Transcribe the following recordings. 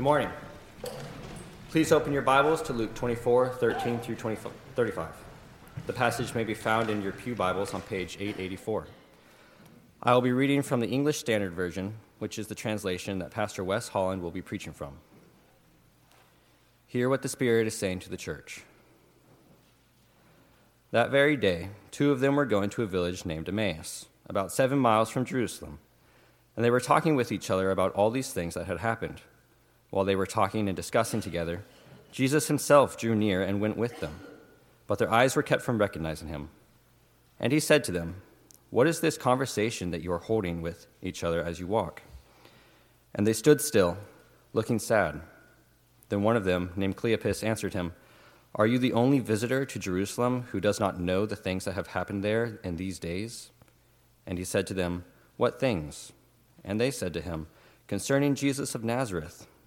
Good morning. Please open your Bibles to Luke 24, 13 through 20, 35. The passage may be found in your Pew Bibles on page 884. I will be reading from the English Standard Version, which is the translation that Pastor Wes Holland will be preaching from. Hear what the Spirit is saying to the church. That very day, two of them were going to a village named Emmaus, about seven miles from Jerusalem, and they were talking with each other about all these things that had happened. While they were talking and discussing together, Jesus himself drew near and went with them, but their eyes were kept from recognizing him. And he said to them, What is this conversation that you are holding with each other as you walk? And they stood still, looking sad. Then one of them, named Cleopas, answered him, Are you the only visitor to Jerusalem who does not know the things that have happened there in these days? And he said to them, What things? And they said to him, Concerning Jesus of Nazareth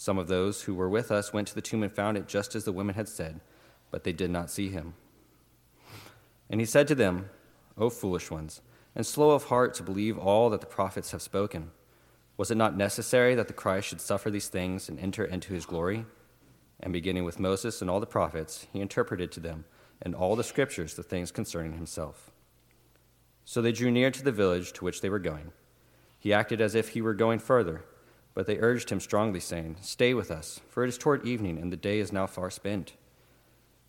Some of those who were with us went to the tomb and found it just as the women had said, but they did not see him. And he said to them, O foolish ones, and slow of heart to believe all that the prophets have spoken. Was it not necessary that the Christ should suffer these things and enter into his glory? And beginning with Moses and all the prophets, he interpreted to them in all the scriptures the things concerning himself. So they drew near to the village to which they were going. He acted as if he were going further but they urged him strongly, saying, Stay with us, for it is toward evening, and the day is now far spent.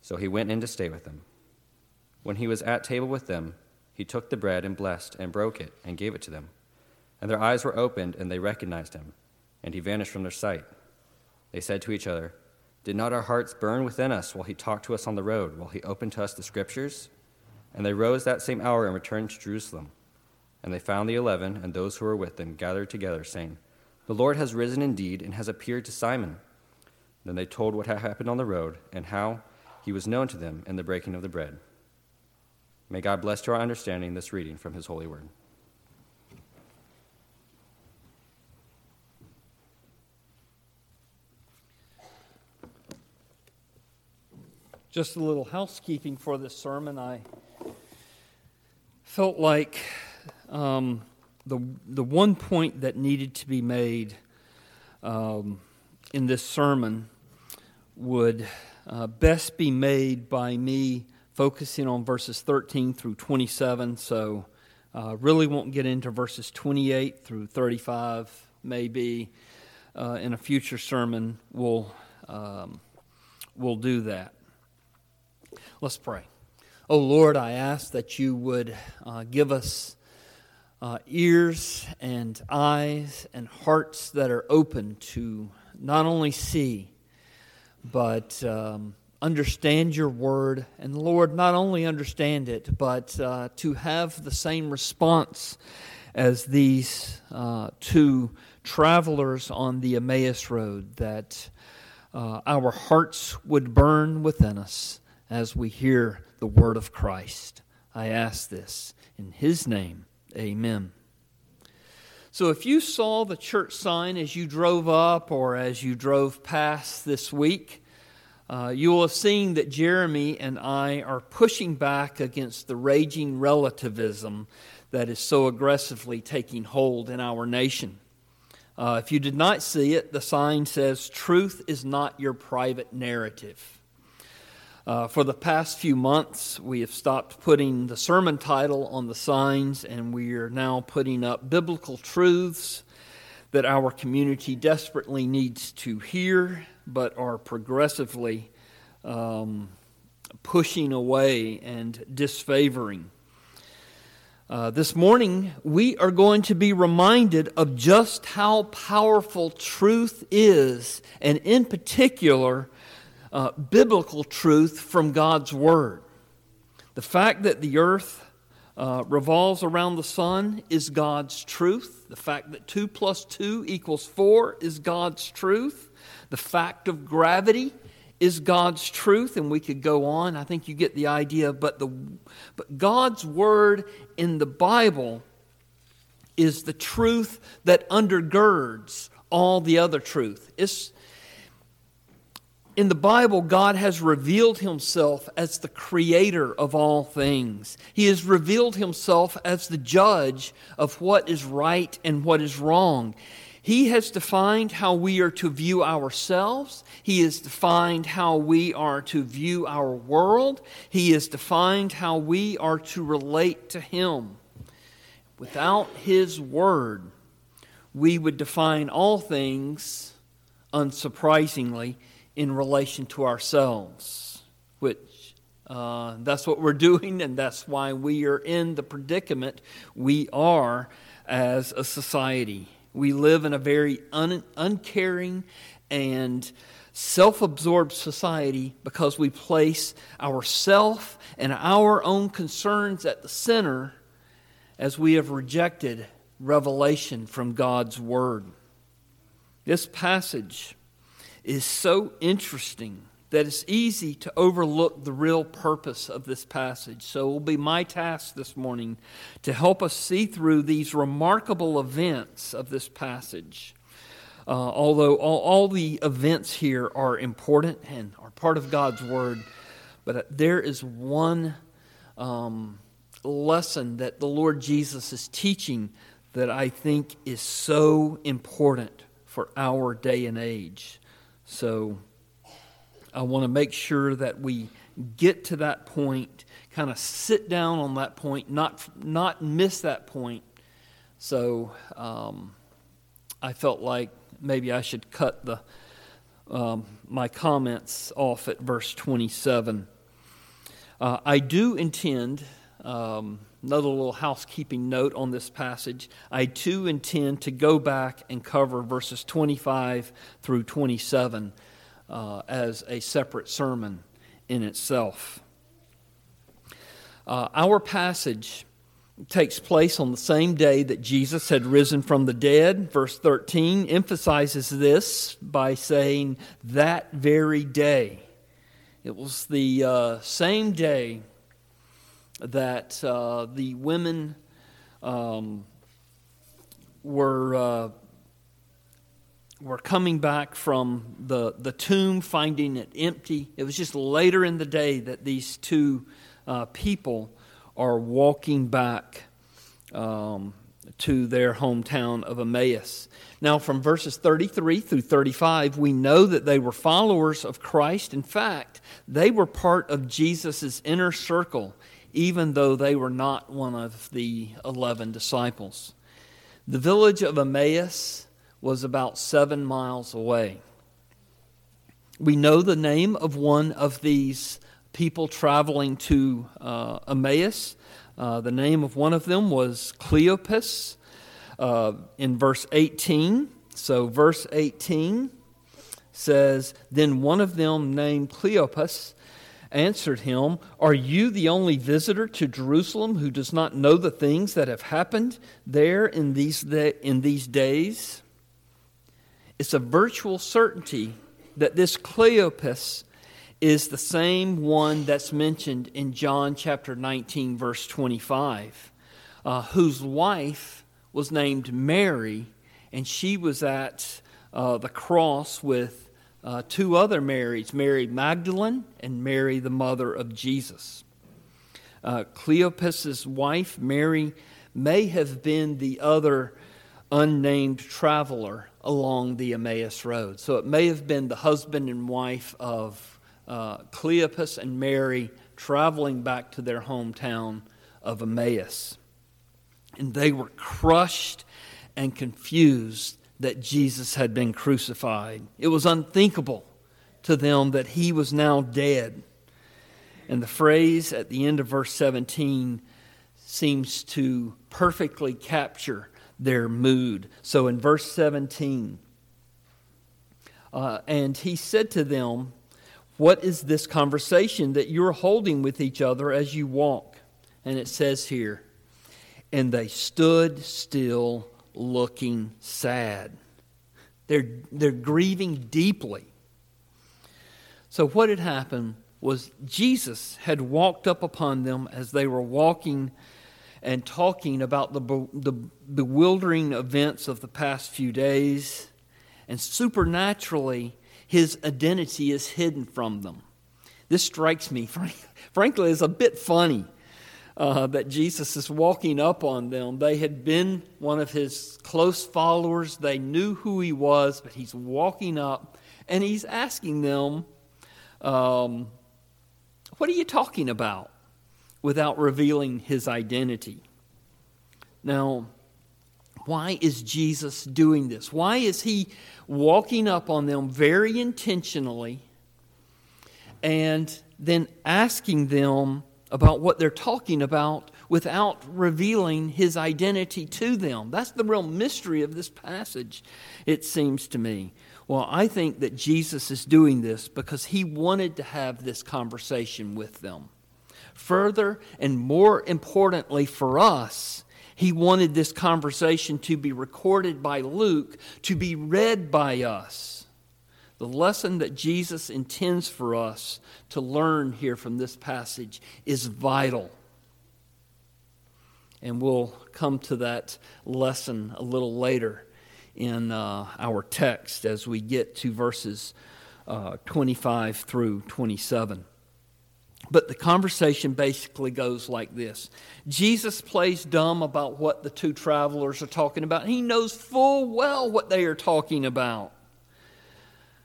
So he went in to stay with them. When he was at table with them, he took the bread and blessed, and broke it, and gave it to them. And their eyes were opened, and they recognized him, and he vanished from their sight. They said to each other, Did not our hearts burn within us while he talked to us on the road, while he opened to us the scriptures? And they rose that same hour and returned to Jerusalem. And they found the eleven and those who were with them gathered together, saying, the Lord has risen indeed and has appeared to Simon. Then they told what had happened on the road and how he was known to them in the breaking of the bread. May God bless to our understanding this reading from his holy word. Just a little housekeeping for this sermon. I felt like um, the, the one point that needed to be made um, in this sermon would uh, best be made by me focusing on verses 13 through 27. So, uh, really won't get into verses 28 through 35. Maybe uh, in a future sermon we'll um, we'll do that. Let's pray. Oh Lord, I ask that you would uh, give us uh, ears and eyes and hearts that are open to not only see, but um, understand your word. And Lord, not only understand it, but uh, to have the same response as these uh, two travelers on the Emmaus Road, that uh, our hearts would burn within us as we hear the word of Christ. I ask this in his name. Amen. So, if you saw the church sign as you drove up or as you drove past this week, uh, you will have seen that Jeremy and I are pushing back against the raging relativism that is so aggressively taking hold in our nation. Uh, if you did not see it, the sign says, Truth is not your private narrative. Uh, for the past few months, we have stopped putting the sermon title on the signs, and we are now putting up biblical truths that our community desperately needs to hear, but are progressively um, pushing away and disfavoring. Uh, this morning, we are going to be reminded of just how powerful truth is, and in particular, uh, biblical truth from God's Word. The fact that the earth uh, revolves around the sun is God's truth. The fact that 2 plus 2 equals 4 is God's truth. The fact of gravity is God's truth, and we could go on. I think you get the idea. But, the, but God's word in the Bible is the truth that undergirds all the other truth. It's, in the Bible, God has revealed himself as the creator of all things. He has revealed himself as the judge of what is right and what is wrong. He has defined how we are to view ourselves. He has defined how we are to view our world. He has defined how we are to relate to Him. Without His Word, we would define all things, unsurprisingly, in relation to ourselves, which uh, that's what we're doing, and that's why we are in the predicament we are as a society. We live in a very un- uncaring and self absorbed society because we place ourself and our own concerns at the center as we have rejected revelation from God's Word. This passage is so interesting that it's easy to overlook the real purpose of this passage. So it will be my task this morning to help us see through these remarkable events of this passage. Uh, although all, all, the events here are important and are part of God's Word, but there is one um, lesson that the Lord Jesus is teaching that I think is so important for our day and age. So I want to make sure that we get to that point, kind of sit down on that point, not, not miss that point. So um, I felt like maybe I should cut the, um, my comments off at verse 27. Uh, I do intend, um, another little housekeeping note on this passage, I too intend to go back and cover verses 25 through 27 uh, as a separate sermon in itself. Uh, our passage takes place on the same day that Jesus had risen from the dead. Verse 13 emphasizes this by saying, that very day. It was the uh, same day that uh, the women um, were, uh, were coming back from the, the tomb, finding it empty. It was just later in the day that these two uh, people are walking back um, to their hometown of Emmaus. Now, from verses 33 through 35, we know that they were followers of Christ. In fact, they were part of Jesus' inner circle even though they were not one of the 11 disciples. The village of Emmaus was about seven miles away. We know the name of one of these people traveling to uh, Emmaus. Uh, the name of one of them was Cleopas uh, in verse 18. So, verse 18 says, Then one of them named Cleopas answered him, Are you the only visitor to Jerusalem who does not know the things that have happened there in these, in these days? It's a virtual certainty that this Cleopas is the same one that's mentioned in John chapter 19, verse 25, uh, whose wife was named Mary, and she was at uh, the cross with uh, two other Marys, Mary Magdalene and Mary, the mother of Jesus. Uh, Cleopas's wife, Mary, may have been the other unnamed traveler along the Emmaus Road. So it may have been the husband and wife of uh, Cleopas and Mary traveling back to their hometown of Emmaus. And they were crushed and confused that Jesus had been crucified. It was unthinkable to them that he was now dead. And the phrase at the end of verse 17 seems to perfectly capture their mood. So in verse 17, uh, and he said to them, What is this conversation that you're holding with each other as you walk? And it says here, and they stood still looking sad. They're, they're grieving deeply. So, what had happened was Jesus had walked up upon them as they were walking and talking about the, the bewildering events of the past few days, and supernaturally, his identity is hidden from them. This strikes me, frankly, as a bit funny. Uh, that Jesus is walking up on them. They had been one of his close followers. They knew who he was, but he's walking up and he's asking them, um, What are you talking about? without revealing his identity. Now, why is Jesus doing this? Why is he walking up on them very intentionally and then asking them about what they're talking about without revealing his identity to them? That's the real mystery of this passage, it seems to me. Well, I think that Jesus is doing this because he wanted to have this conversation with them. Further, and more importantly for us, he wanted this conversation to be recorded by Luke, to be read by us. The lesson that Jesus intends for us to learn here from this passage is vital. And we'll come to that lesson a little later in uh, our text as we get to verses uh, 25 through 27. But the conversation basically goes like this Jesus plays dumb about what the two travelers are talking about. He knows full well what they are talking about.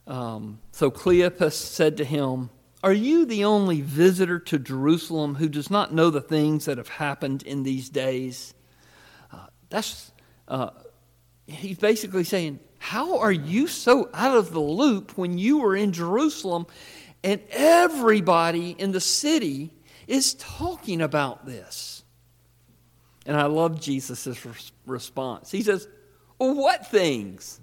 Um, so Cleopas said to him, Are you the only visitor to Jerusalem who does not know the things that have happened in these days? Uh, that's, uh, he's basically saying, How are you so out of the loop when you were in Jerusalem and everybody in the city is talking about this. And I love Jesus' response. He says, well, What things?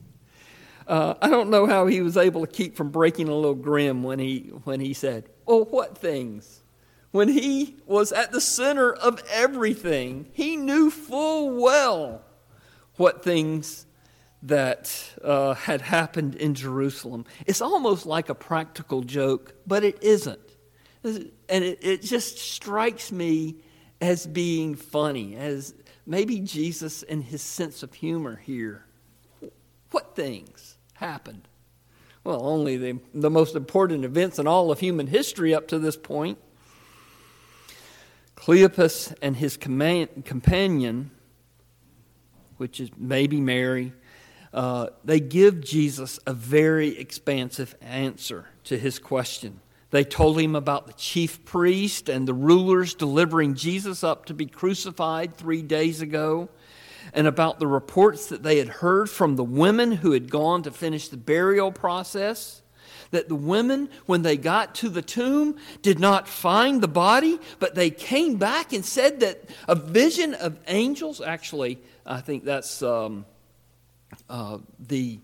Uh, I don't know how he was able to keep from breaking a little grim when he, when he said, Oh, what things? When he was at the center of everything, he knew full well what things that uh, had happened in Jerusalem. It's almost like a practical joke, but it isn't. And it, it just strikes me as being funny, as maybe Jesus and his sense of humor here. What things happened? Well, only the, the most important events in all of human history up to this point. Cleopas and his companion, which is maybe Mary, uh, they give Jesus a very expansive answer to his question. They told him about the chief priest and the rulers delivering Jesus up to be crucified three days ago, and about the reports that they had heard from the women who had gone to finish the burial process. That the women, when they got to the tomb, did not find the body, but they came back and said that a vision of angels, actually, I think that's. Um, uh, the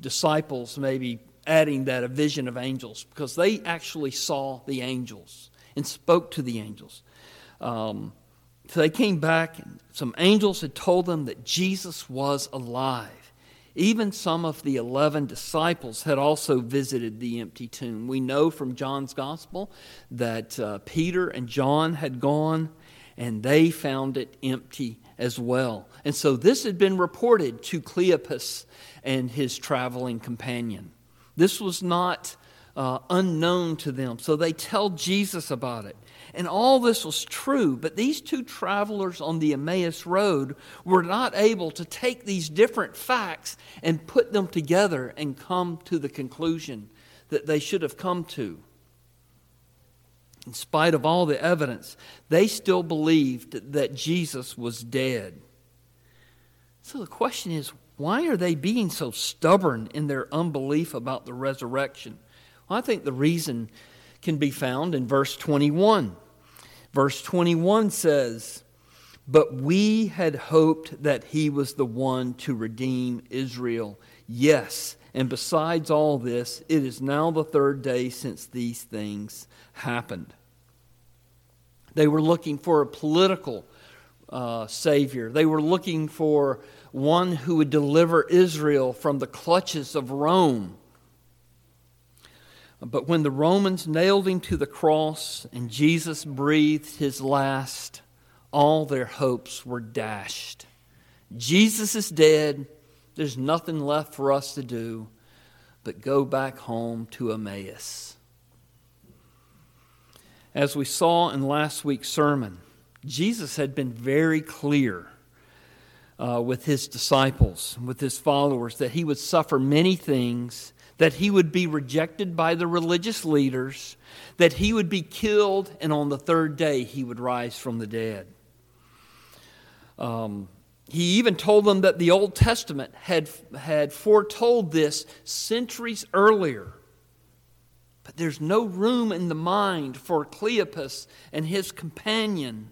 disciples maybe adding that a vision of angels because they actually saw the angels and spoke to the angels. Um, so they came back, and some angels had told them that Jesus was alive. Even some of the 11 disciples had also visited the empty tomb. We know from John's gospel that uh, Peter and John had gone and they found it empty as well. And so this had been reported to Cleopas and his traveling companion. This was not uh, unknown to them. So they tell Jesus about it. And all this was true, but these two travelers on the Emmaus Road were not able to take these different facts and put them together and come to the conclusion that they should have come to in spite of all the evidence, they still believed that Jesus was dead. So the question is why are they being so stubborn in their unbelief about the resurrection? Well, I think the reason can be found in verse 21. Verse 21 says, But we had hoped that he was the one to redeem Israel. Yes, and besides all this, it is now the third day since these things happened. They were looking for a political uh, Savior. They were looking for one who would deliver Israel from the clutches of Rome. But when the Romans nailed him to the cross and Jesus breathed his last, all their hopes were dashed. Jesus is dead. There's nothing left for us to do but go back home to Emmaus. As we saw in last week's sermon, Jesus had been very clear uh, with his disciples, with his followers, that he would suffer many things, that he would be rejected by the religious leaders, that he would be killed, and on the third day he would rise from the dead. Um, he even told them that the Old Testament had, had foretold this centuries earlier. But there's no room in the mind for Cleopas and his companion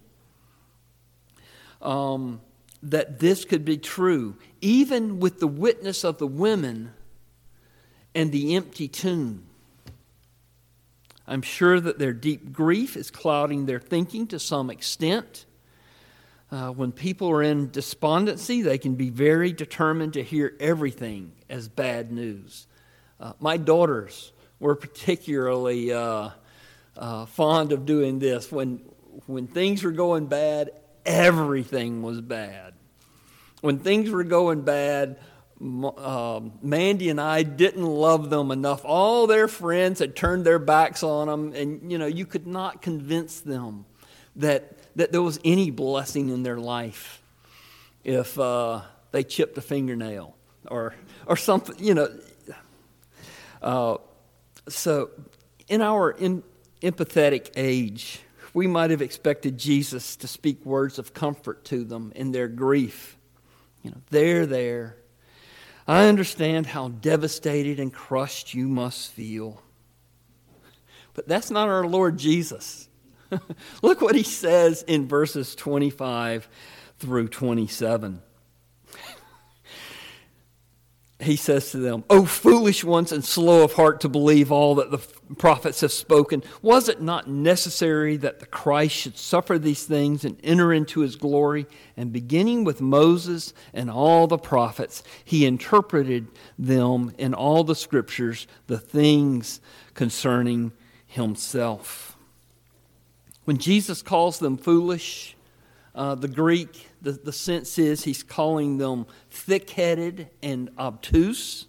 um, that this could be true, even with the witness of the women and the empty tomb. I'm sure that their deep grief is clouding their thinking to some extent. Uh, when people are in despondency, they can be very determined to hear everything as bad news. Uh, my daughters were particularly uh, uh fond of doing this. When, when things were going bad, everything was bad. When things were going bad, uh, Mandy and I didn't love them enough. All their friends had turned their backs on them, and you know you could not convince them that that there was any blessing in their life if uh, they chipped a fingernail or or something. You know. Uh, so, in our in, empathetic age, we might have expected Jesus to speak words of comfort to them in their grief. You know, they're there. I understand how devastated and crushed you must feel. But that's not our Lord Jesus. Look what he says in verses 25 through 27 he says to them, O foolish ones and slow of heart to believe all that the prophets have spoken, was it not necessary that the Christ should suffer these things and enter into his glory? And beginning with Moses and all the prophets, he interpreted them in all the scriptures, the things concerning himself. When Jesus calls them foolish, uh, the Greek, the, the sense is he's calling them thick headed and obtuse.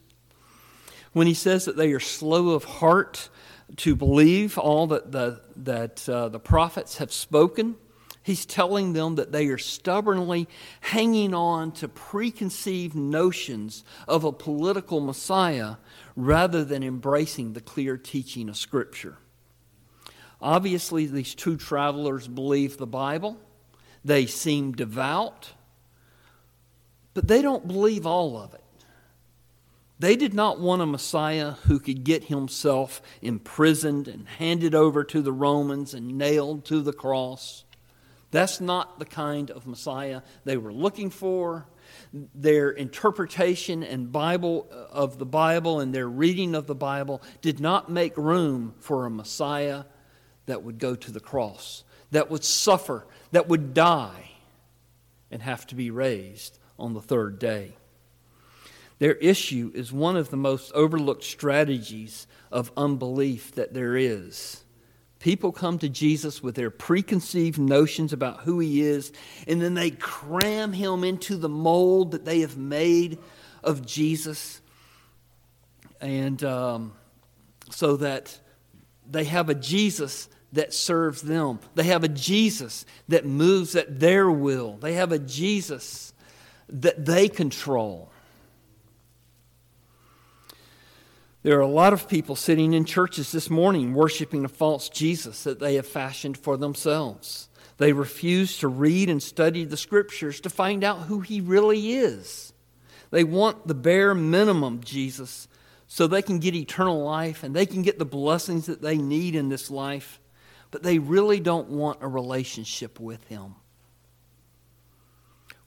When he says that they are slow of heart to believe all that the, that, uh, the prophets have spoken, he's telling them that they are stubbornly hanging on to preconceived notions of a political Messiah rather than embracing the clear teaching of Scripture. Obviously, these two travelers believe the Bible. They seem devout, but they don't believe all of it. They did not want a Messiah who could get himself imprisoned and handed over to the Romans and nailed to the cross. That's not the kind of Messiah they were looking for. Their interpretation and Bible uh, of the Bible and their reading of the Bible did not make room for a Messiah that would go to the cross, that would suffer that would die and have to be raised on the third day. Their issue is one of the most overlooked strategies of unbelief that there is. People come to Jesus with their preconceived notions about who he is, and then they cram him into the mold that they have made of Jesus. And um, so that they have a Jesus that serves them. They have a Jesus that moves at their will. They have a Jesus that they control. There are a lot of people sitting in churches this morning worshiping a false Jesus that they have fashioned for themselves. They refuse to read and study the scriptures to find out who he really is. They want the bare minimum Jesus so they can get eternal life and they can get the blessings that they need in this life but they really don't want a relationship with Him.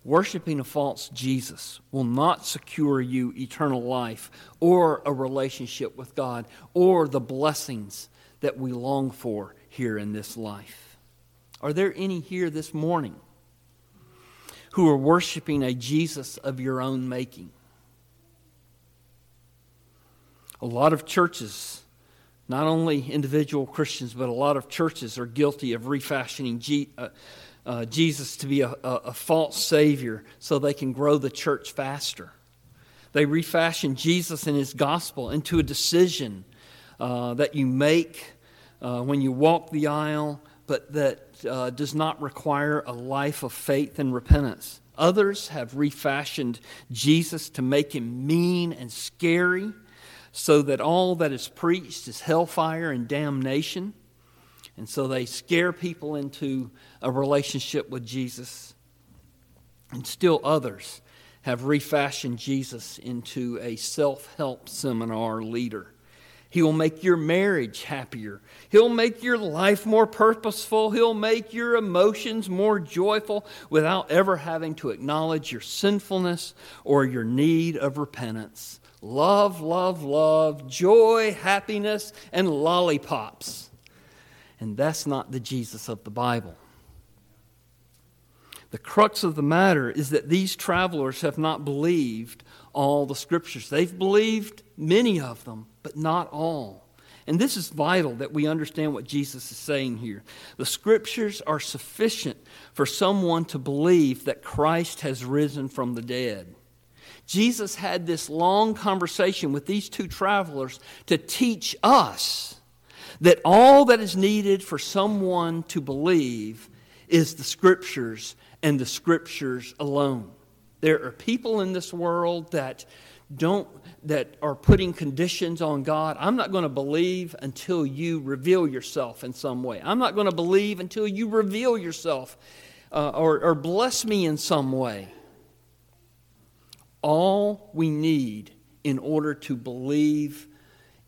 Worshipping a false Jesus will not secure you eternal life or a relationship with God or the blessings that we long for here in this life. Are there any here this morning who are worshiping a Jesus of your own making? A lot of churches, not only individual Christians, but a lot of churches are guilty of refashioning G, uh, uh, Jesus to be a, a, a false Savior so they can grow the church faster. They refashion Jesus and his gospel into a decision uh, that you make uh, when you walk the aisle, but that uh, does not require a life of faith and repentance. Others have refashioned Jesus to make him mean and scary so that all that is preached is hellfire and damnation. And so they scare people into a relationship with Jesus. And still others have refashioned Jesus into a self help seminar leader. He will make your marriage happier. He'll make your life more purposeful. He'll make your emotions more joyful without ever having to acknowledge your sinfulness or your need of repentance. Love, love, love, joy, happiness, and lollipops. And that's not the Jesus of the Bible. The crux of the matter is that these travelers have not believed all the scriptures. They've believed many of them, but not all. And this is vital that we understand what Jesus is saying here. The scriptures are sufficient for someone to believe that Christ has risen from the dead. Jesus had this long conversation with these two travelers to teach us that all that is needed for someone to believe is the scriptures and the scriptures alone. There are people in this world that don't that are putting conditions on God. I'm not going to believe until you reveal yourself in some way. I'm not going to believe until you reveal yourself uh, or, or bless me in some way. All we need in order to believe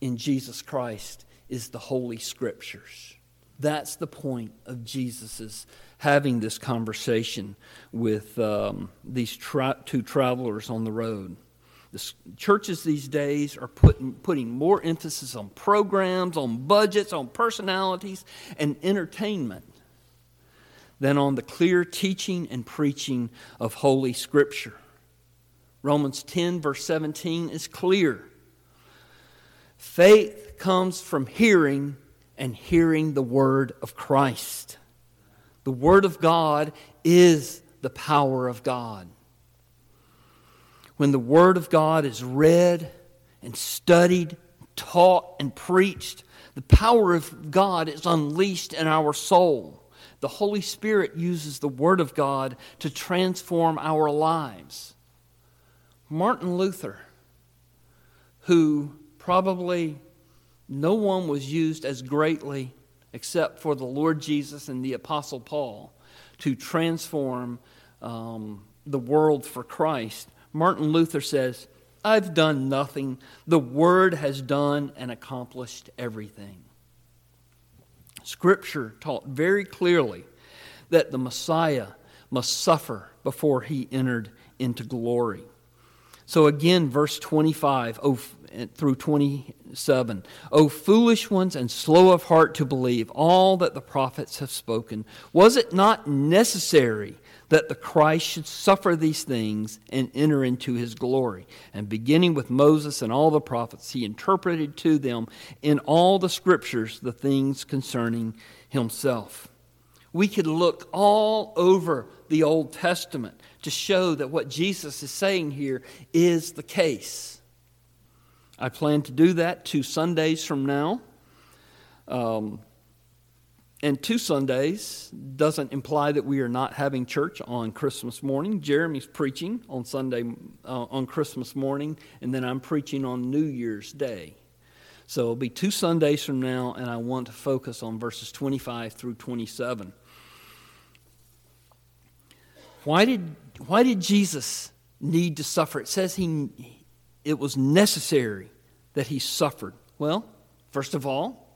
in Jesus Christ is the Holy Scriptures. That's the point of Jesus' having this conversation with um, these two travelers on the road. The churches these days are putting, putting more emphasis on programs, on budgets, on personalities, and entertainment than on the clear teaching and preaching of Holy Scripture. Romans 10, verse 17 is clear. Faith comes from hearing, and hearing the word of Christ. The Word of God is the power of God. When the Word of God is read and studied, taught, and preached, the power of God is unleashed in our soul. The Holy Spirit uses the Word of God to transform our lives. Martin Luther, who probably no one was used as greatly except for the Lord Jesus and the Apostle Paul to transform um, the world for Christ. Martin Luther says, I've done nothing. The Word has done and accomplished everything. Scripture taught very clearly that the Messiah must suffer before he entered into glory. So again, verse 25 oh, eh, through 27. O foolish ones and slow of heart to believe all that the prophets have spoken. Was it not necessary that the Christ should suffer these things and enter into his glory? And beginning with Moses and all the prophets, he interpreted to them in all the scriptures the things concerning himself. We could look all over the Old Testament to show that what Jesus is saying here is the case. I plan to do that two Sundays from now. Um, and two Sundays doesn't imply that we are not having church on Christmas morning. Jeremy's preaching on Sunday, uh, on Christmas morning, and then I'm preaching on New Year's Day. So it'll be two Sundays from now, and I want to focus on verses 25 through 27. Why did why did Jesus need to suffer? It says he, it was necessary that he suffered. Well, first of all,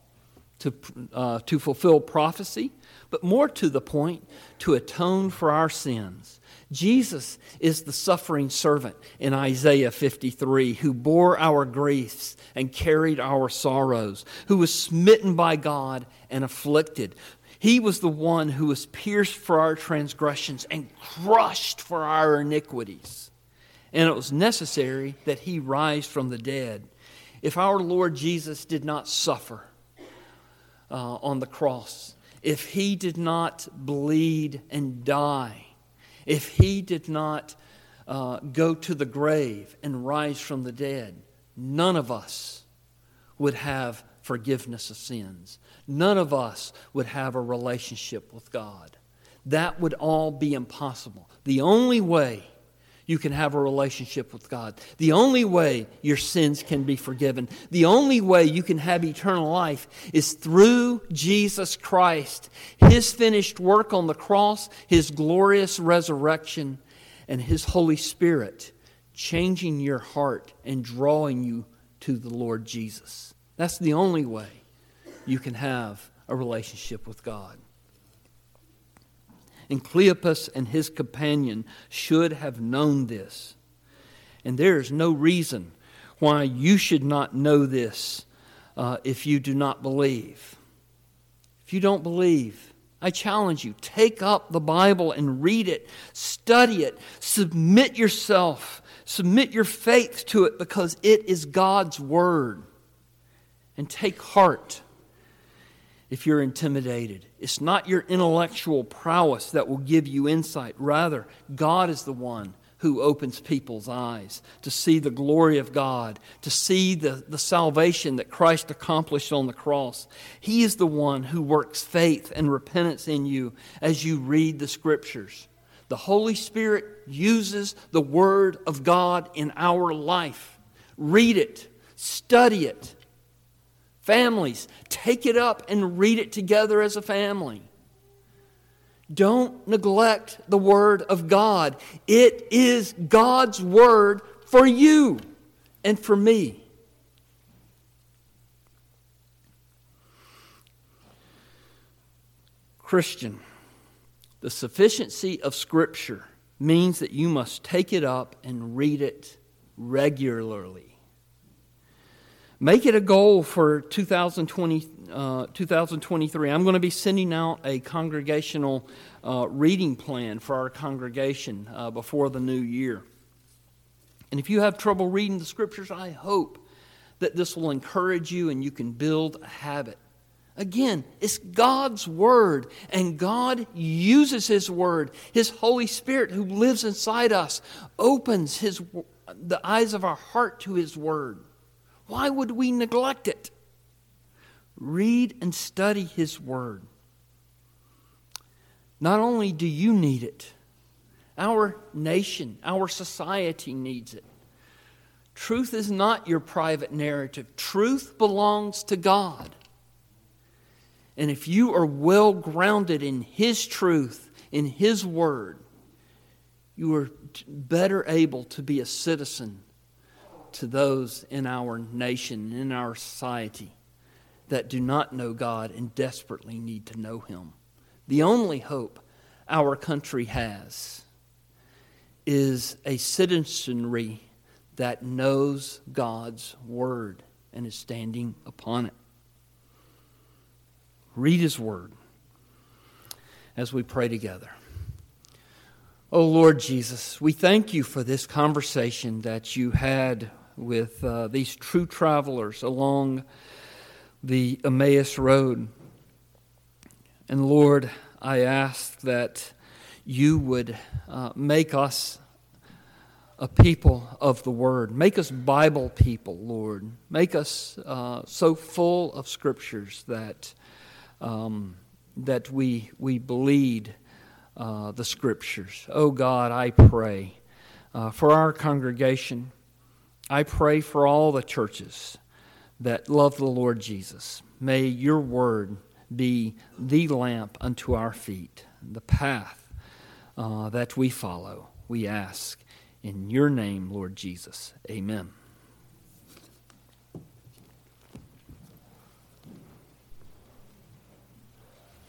to, uh, to fulfill prophecy, but more to the point, to atone for our sins. Jesus is the suffering servant in Isaiah 53 who bore our griefs and carried our sorrows, who was smitten by God and afflicted, He was the one who was pierced for our transgressions and crushed for our iniquities. And it was necessary that he rise from the dead. If our Lord Jesus did not suffer uh, on the cross, if he did not bleed and die, if he did not uh, go to the grave and rise from the dead, none of us would have forgiveness of sins. None of us would have a relationship with God. That would all be impossible. The only way you can have a relationship with God, the only way your sins can be forgiven, the only way you can have eternal life is through Jesus Christ, His finished work on the cross, His glorious resurrection, and His Holy Spirit changing your heart and drawing you to the Lord Jesus. That's the only way you can have a relationship with God. And Cleopas and his companion should have known this. And there is no reason why you should not know this uh, if you do not believe. If you don't believe, I challenge you take up the Bible and read it, study it, submit yourself, submit your faith to it because it is God's Word. And take heart if you're intimidated. It's not your intellectual prowess that will give you insight. Rather, God is the one who opens people's eyes to see the glory of God, to see the, the salvation that Christ accomplished on the cross. He is the one who works faith and repentance in you as you read the scriptures. The Holy Spirit uses the Word of God in our life. Read it, study it, Families, take it up and read it together as a family. Don't neglect the Word of God. It is God's Word for you and for me. Christian, the sufficiency of Scripture means that you must take it up and read it regularly. Make it a goal for 2020, uh, 2023. I'm going to be sending out a congregational uh, reading plan for our congregation uh, before the new year. And if you have trouble reading the scriptures, I hope that this will encourage you and you can build a habit. Again, it's God's Word, and God uses His Word. His Holy Spirit, who lives inside us, opens his, the eyes of our heart to His Word. Why would we neglect it? Read and study His Word. Not only do you need it, our nation, our society needs it. Truth is not your private narrative, truth belongs to God. And if you are well grounded in His truth, in His Word, you are better able to be a citizen to those in our nation, in our society, that do not know God and desperately need to know Him. The only hope our country has is a citizenry that knows God's Word and is standing upon it. Read His Word as we pray together. Oh Lord Jesus, we thank you for this conversation that you had with uh, these true travelers along the Emmaus Road. And Lord, I ask that you would uh, make us a people of the Word. Make us Bible people, Lord. Make us uh, so full of Scriptures that, um, that we, we bleed uh, the Scriptures. Oh God, I pray uh, for our congregation. I pray for all the churches that love the Lord Jesus. May your word be the lamp unto our feet, the path uh, that we follow. We ask in your name, Lord Jesus. Amen.